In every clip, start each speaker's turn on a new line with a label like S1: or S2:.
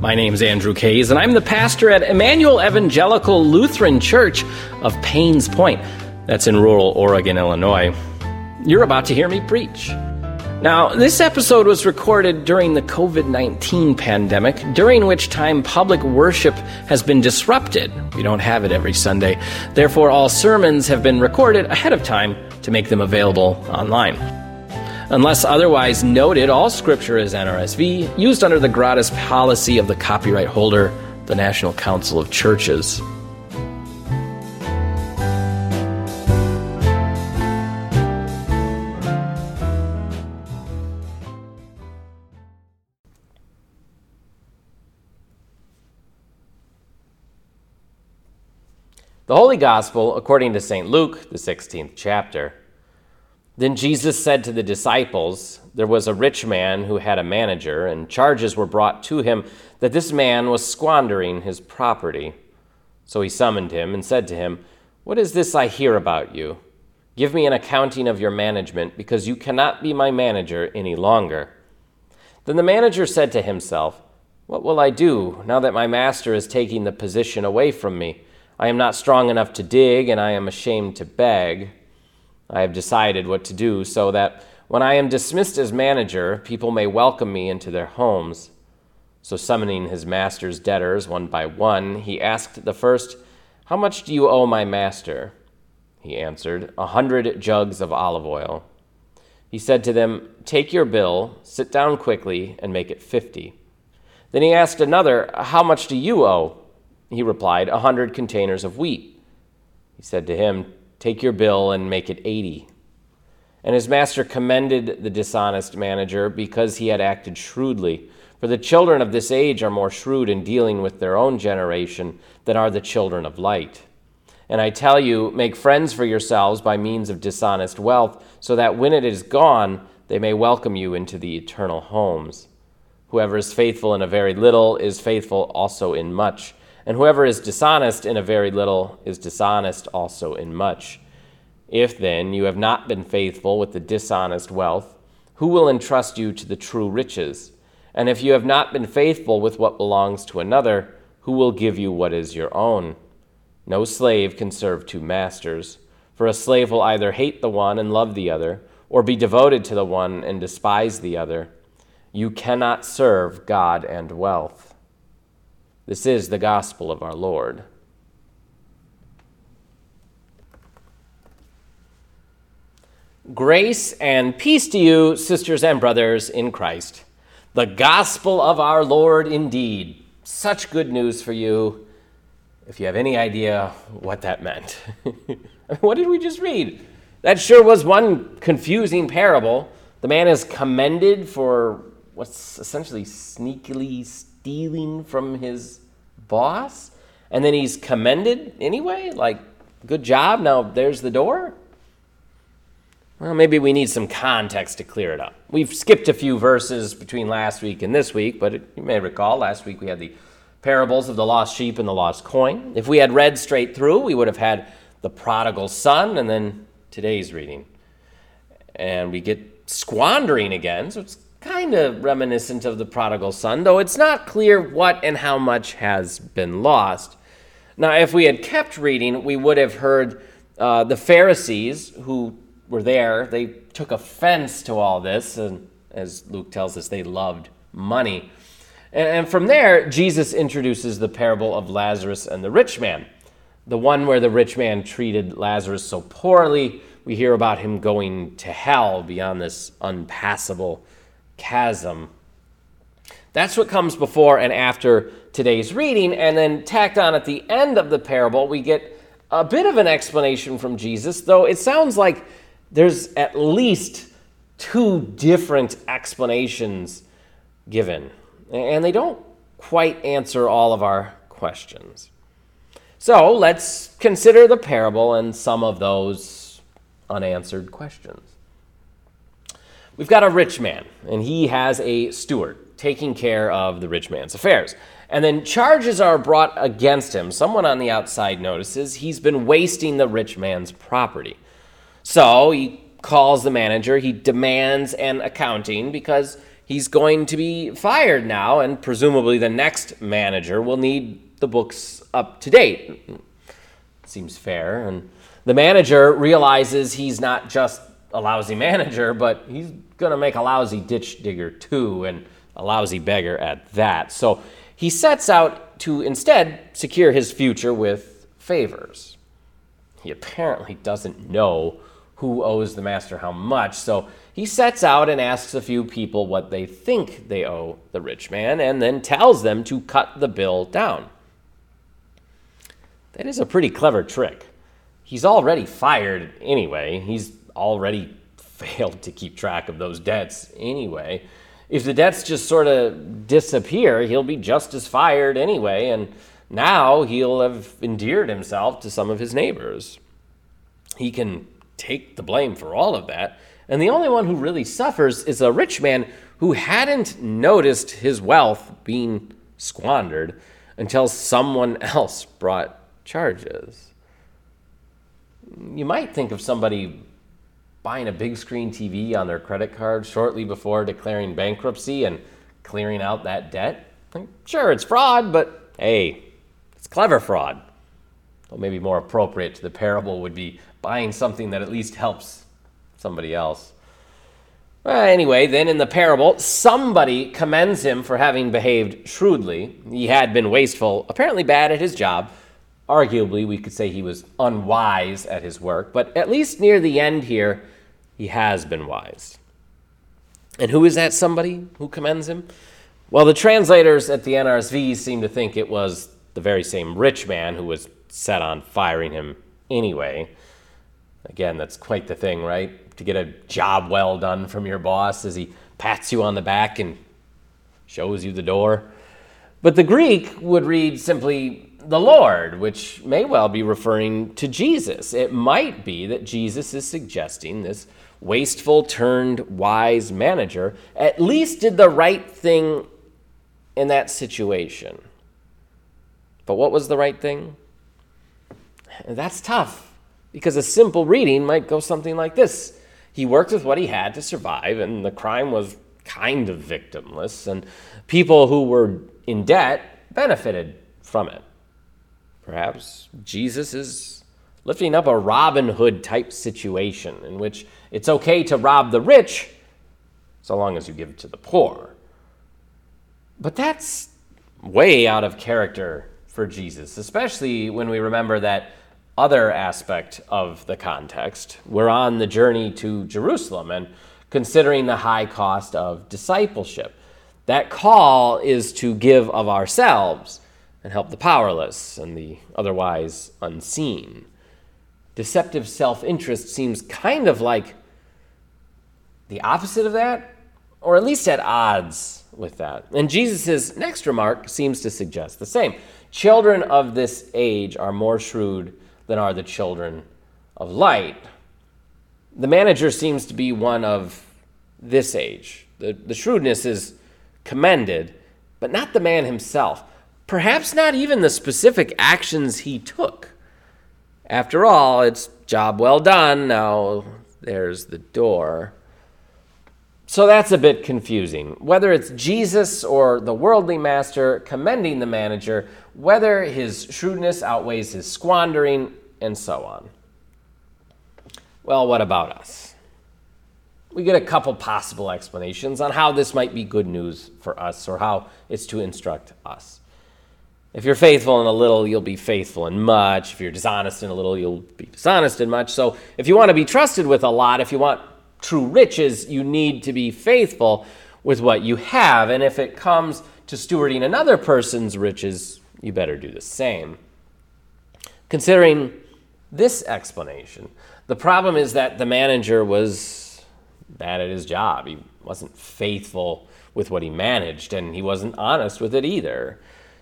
S1: My name's Andrew Kays, and I'm the pastor at Emmanuel Evangelical Lutheran Church of Paynes Point. That's in rural Oregon, Illinois. You're about to hear me preach. Now, this episode was recorded during the COVID 19 pandemic, during which time public worship has been disrupted. We don't have it every Sunday. Therefore, all sermons have been recorded ahead of time to make them available online. Unless otherwise noted, all scripture is NRSV, used under the gratis policy of the copyright holder, the National Council of Churches. The Holy Gospel according to St. Luke, the 16th chapter. Then Jesus said to the disciples, There was a rich man who had a manager, and charges were brought to him that this man was squandering his property. So he summoned him and said to him, What is this I hear about you? Give me an accounting of your management, because you cannot be my manager any longer. Then the manager said to himself, What will I do now that my master is taking the position away from me? I am not strong enough to dig, and I am ashamed to beg. I have decided what to do so that when I am dismissed as manager, people may welcome me into their homes. So, summoning his master's debtors one by one, he asked the first, How much do you owe my master? He answered, A hundred jugs of olive oil. He said to them, Take your bill, sit down quickly, and make it fifty. Then he asked another, How much do you owe? He replied, A hundred containers of wheat. He said to him, Take your bill and make it 80. And his master commended the dishonest manager because he had acted shrewdly. For the children of this age are more shrewd in dealing with their own generation than are the children of light. And I tell you, make friends for yourselves by means of dishonest wealth, so that when it is gone, they may welcome you into the eternal homes. Whoever is faithful in a very little is faithful also in much and whoever is dishonest in a very little is dishonest also in much. If then you have not been faithful with the dishonest wealth, who will entrust you to the true riches? And if you have not been faithful with what belongs to another, who will give you what is your own? No slave can serve two masters, for a slave will either hate the one and love the other, or be devoted to the one and despise the other. You cannot serve God and wealth. This is the gospel of our Lord. Grace and peace to you, sisters and brothers in Christ. The gospel of our Lord, indeed. Such good news for you, if you have any idea what that meant. what did we just read? That sure was one confusing parable. The man is commended for what's essentially sneakily stealing from his boss, and then he's commended anyway. Like, good job. Now there's the door. Well, maybe we need some context to clear it up. We've skipped a few verses between last week and this week, but you may recall last week we had the parables of the lost sheep and the lost coin. If we had read straight through, we would have had the prodigal son and then today's reading. And we get squandering again, so it's kind of reminiscent of the prodigal son, though it's not clear what and how much has been lost. Now, if we had kept reading, we would have heard uh, the Pharisees who were there, they took offense to all this, and as Luke tells us, they loved money. And, and from there, Jesus introduces the parable of Lazarus and the rich man, the one where the rich man treated Lazarus so poorly. We hear about him going to hell beyond this unpassable chasm. That's what comes before and after today's reading. And then tacked on at the end of the parable, we get a bit of an explanation from Jesus, though it sounds like there's at least two different explanations given. And they don't quite answer all of our questions. So let's consider the parable and some of those unanswered questions. We've got a rich man, and he has a steward taking care of the rich man's affairs. And then charges are brought against him. Someone on the outside notices he's been wasting the rich man's property. So he calls the manager, he demands an accounting because he's going to be fired now, and presumably the next manager will need the books up to date. Seems fair. And the manager realizes he's not just a lousy manager, but he's going to make a lousy ditch digger too, and a lousy beggar at that. So he sets out to instead secure his future with favors. He apparently doesn't know who owes the master how much, so he sets out and asks a few people what they think they owe the rich man, and then tells them to cut the bill down. That is a pretty clever trick. He's already fired anyway. He's already failed to keep track of those debts anyway. If the debts just sort of disappear, he'll be just as fired anyway, and now he'll have endeared himself to some of his neighbors. He can take the blame for all of that, and the only one who really suffers is a rich man who hadn't noticed his wealth being squandered until someone else brought charges. You might think of somebody buying a big screen TV on their credit card shortly before declaring bankruptcy and clearing out that debt. Sure, it's fraud, but hey, it's clever fraud. Well, maybe more appropriate to the parable would be buying something that at least helps somebody else. Well, anyway, then in the parable, somebody commends him for having behaved shrewdly. He had been wasteful, apparently bad at his job, Arguably, we could say he was unwise at his work, but at least near the end here, he has been wise. And who is that somebody who commends him? Well, the translators at the NRSV seem to think it was the very same rich man who was set on firing him anyway. Again, that's quite the thing, right? To get a job well done from your boss as he pats you on the back and shows you the door. But the Greek would read simply the Lord, which may well be referring to Jesus. It might be that Jesus is suggesting this wasteful turned wise manager at least did the right thing in that situation. But what was the right thing? That's tough because a simple reading might go something like this He worked with what he had to survive, and the crime was kind of victimless, and people who were in debt benefited from it. Perhaps Jesus is lifting up a Robin Hood type situation in which it's okay to rob the rich so long as you give to the poor. But that's way out of character for Jesus, especially when we remember that other aspect of the context. We're on the journey to Jerusalem and considering the high cost of discipleship. That call is to give of ourselves and help the powerless and the otherwise unseen. Deceptive self interest seems kind of like the opposite of that, or at least at odds with that. And Jesus' next remark seems to suggest the same. Children of this age are more shrewd than are the children of light. The manager seems to be one of this age. The, the shrewdness is commended, but not the man himself perhaps not even the specific actions he took. After all, it's job well done. Now there's the door. So that's a bit confusing. Whether it's Jesus or the worldly master commending the manager, whether his shrewdness outweighs his squandering, and so on. Well, what about us? We get a couple possible explanations on how this might be good news for us or how it's to instruct us. If you're faithful in a little, you'll be faithful in much. If you're dishonest in a little, you'll be dishonest in much. So if you want to be trusted with a lot, if you want true riches, you need to be faithful with what you have. And if it comes to stewarding another person's riches, you better do the same. Considering this explanation, the problem is that the manager was bad at his job. He wasn't faithful with what he managed, and he wasn't honest with it either.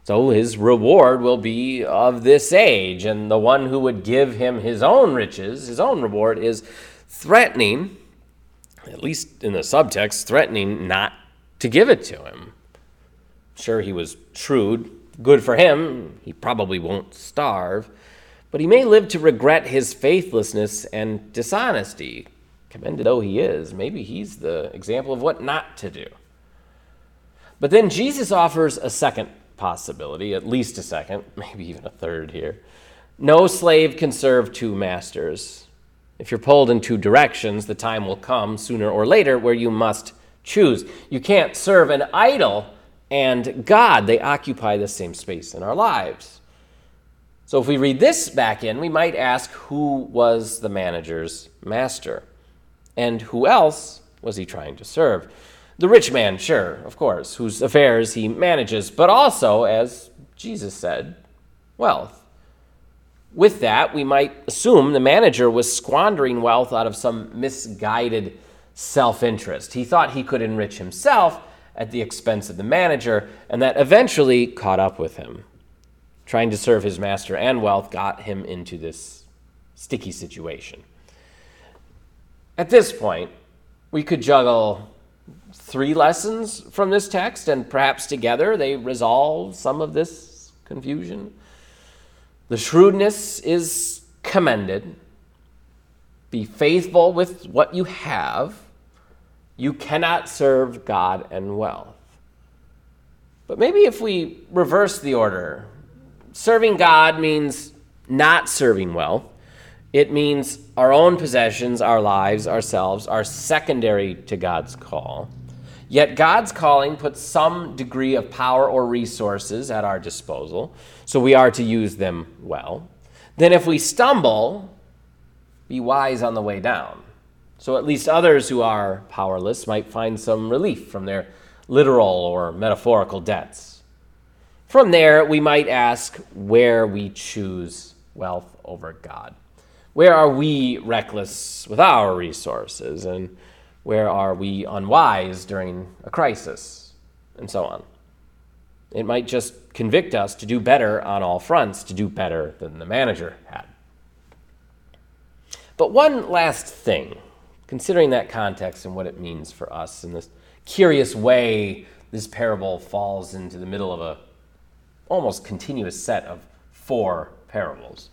S1: So his reward will be of this age. And the one who would give him his own riches, his own reward, is threatening, at least in the subtext, threatening not to give it to him. Sure, he was shrewd, good for him. He probably won't starve. But he may live to regret his faithlessness and dishonesty. Commended though he is, maybe he's the example of what not to do. But then Jesus offers a second possibility, at least a second, maybe even a third here. No slave can serve two masters. If you're pulled in two directions, the time will come sooner or later where you must choose. You can't serve an idol and God, they occupy the same space in our lives. So if we read this back in, we might ask who was the manager's master? And who else was he trying to serve? The rich man, sure, of course, whose affairs he manages, but also, as Jesus said, wealth. With that, we might assume the manager was squandering wealth out of some misguided self interest. He thought he could enrich himself at the expense of the manager, and that eventually caught up with him. Trying to serve his master and wealth got him into this sticky situation. At this point, we could juggle three lessons from this text, and perhaps together they resolve some of this confusion. The shrewdness is commended. Be faithful with what you have you cannot serve God and wealth. But maybe if we reverse the order, serving God means not serving wealth. It means our own possessions, our lives, ourselves are secondary to God's call. Yet God's calling puts some degree of power or resources at our disposal, so we are to use them well. Then, if we stumble, be wise on the way down. So at least others who are powerless might find some relief from their literal or metaphorical debts. From there, we might ask where we choose wealth over God. Where are we reckless with our resources? And where are we unwise during a crisis? And so on. It might just convict us to do better on all fronts, to do better than the manager had. But one last thing considering that context and what it means for us in this curious way this parable falls into the middle of a almost continuous set of four parables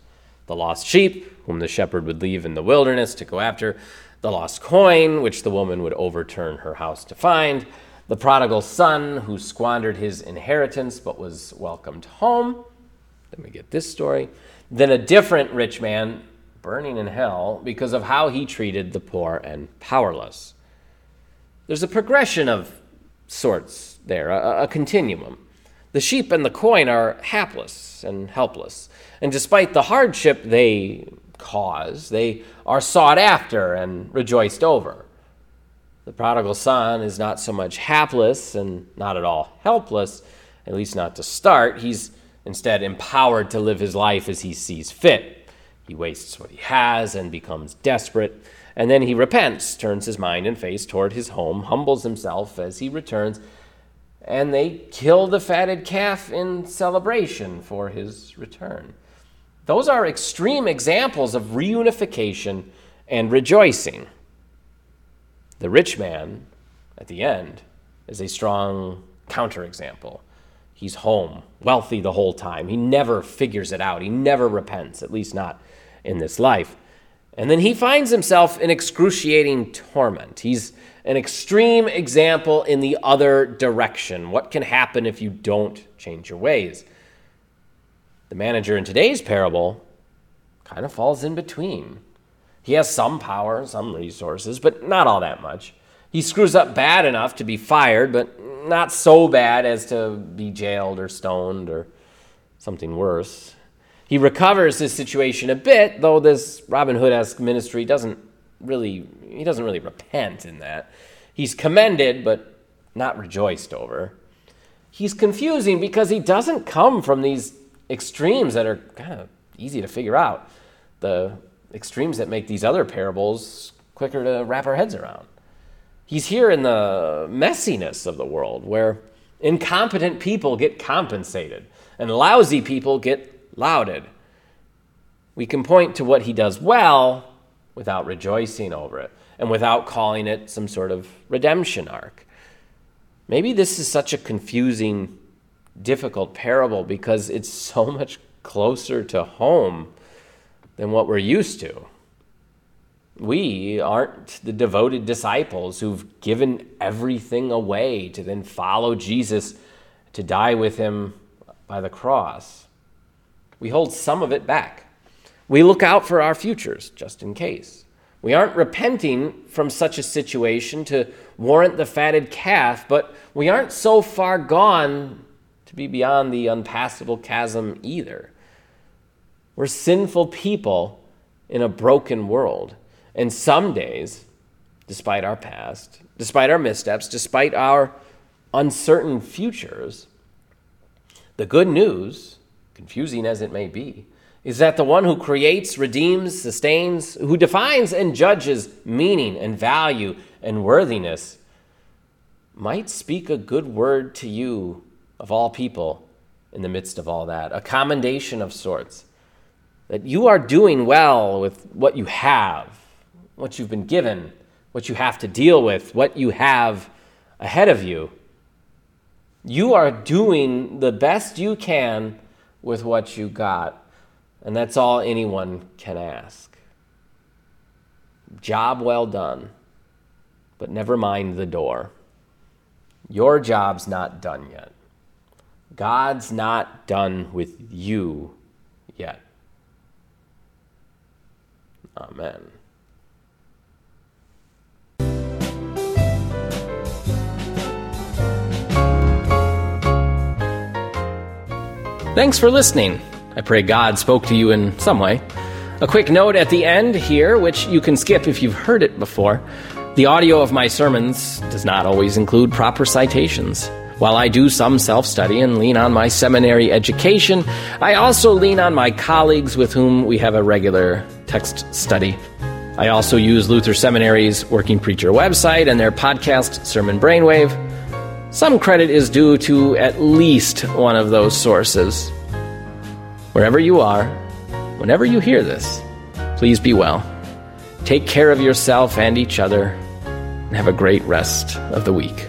S1: the lost sheep whom the shepherd would leave in the wilderness to go after the lost coin which the woman would overturn her house to find the prodigal son who squandered his inheritance but was welcomed home then we get this story then a different rich man burning in hell because of how he treated the poor and powerless. There's a progression of sorts there, a, a continuum. The sheep and the coin are hapless and helpless, and despite the hardship they cause, they are sought after and rejoiced over. The prodigal son is not so much hapless and not at all helpless, at least not to start. He's instead empowered to live his life as he sees fit. He wastes what he has and becomes desperate. And then he repents, turns his mind and face toward his home, humbles himself as he returns, and they kill the fatted calf in celebration for his return. Those are extreme examples of reunification and rejoicing. The rich man, at the end, is a strong counterexample. He's home, wealthy the whole time. He never figures it out. He never repents, at least not in this life. And then he finds himself in excruciating torment. He's an extreme example in the other direction. What can happen if you don't change your ways? The manager in today's parable kind of falls in between. He has some power, some resources, but not all that much. He screws up bad enough to be fired, but not so bad as to be jailed or stoned or something worse. He recovers his situation a bit, though this Robin Hood-esque ministry doesn't really he doesn't really repent in that. He's commended but not rejoiced over. He's confusing because he doesn't come from these extremes that are kind of easy to figure out. The extremes that make these other parables quicker to wrap our heads around. He's here in the messiness of the world where incompetent people get compensated and lousy people get lauded. We can point to what he does well without rejoicing over it and without calling it some sort of redemption arc. Maybe this is such a confusing, difficult parable because it's so much closer to home than what we're used to. We aren't the devoted disciples who've given everything away to then follow Jesus to die with him by the cross. We hold some of it back. We look out for our futures just in case. We aren't repenting from such a situation to warrant the fatted calf, but we aren't so far gone be beyond the unpassable chasm either. We're sinful people in a broken world. And some days, despite our past, despite our missteps, despite our uncertain futures, the good news, confusing as it may be, is that the one who creates, redeems, sustains, who defines and judges meaning and value and worthiness, might speak a good word to you of all people in the midst of all that, a commendation of sorts, that you are doing well with what you have, what you've been given, what you have to deal with, what you have ahead of you. You are doing the best you can with what you got, and that's all anyone can ask. Job well done, but never mind the door. Your job's not done yet. God's not done with you yet. Amen. Thanks for listening. I pray God spoke to you in some way. A quick note at the end here, which you can skip if you've heard it before. The audio of my sermons does not always include proper citations. While I do some self study and lean on my seminary education, I also lean on my colleagues with whom we have a regular text study. I also use Luther Seminary's Working Preacher website and their podcast, Sermon Brainwave. Some credit is due to at least one of those sources. Wherever you are, whenever you hear this, please be well. Take care of yourself and each other, and have a great rest of the week.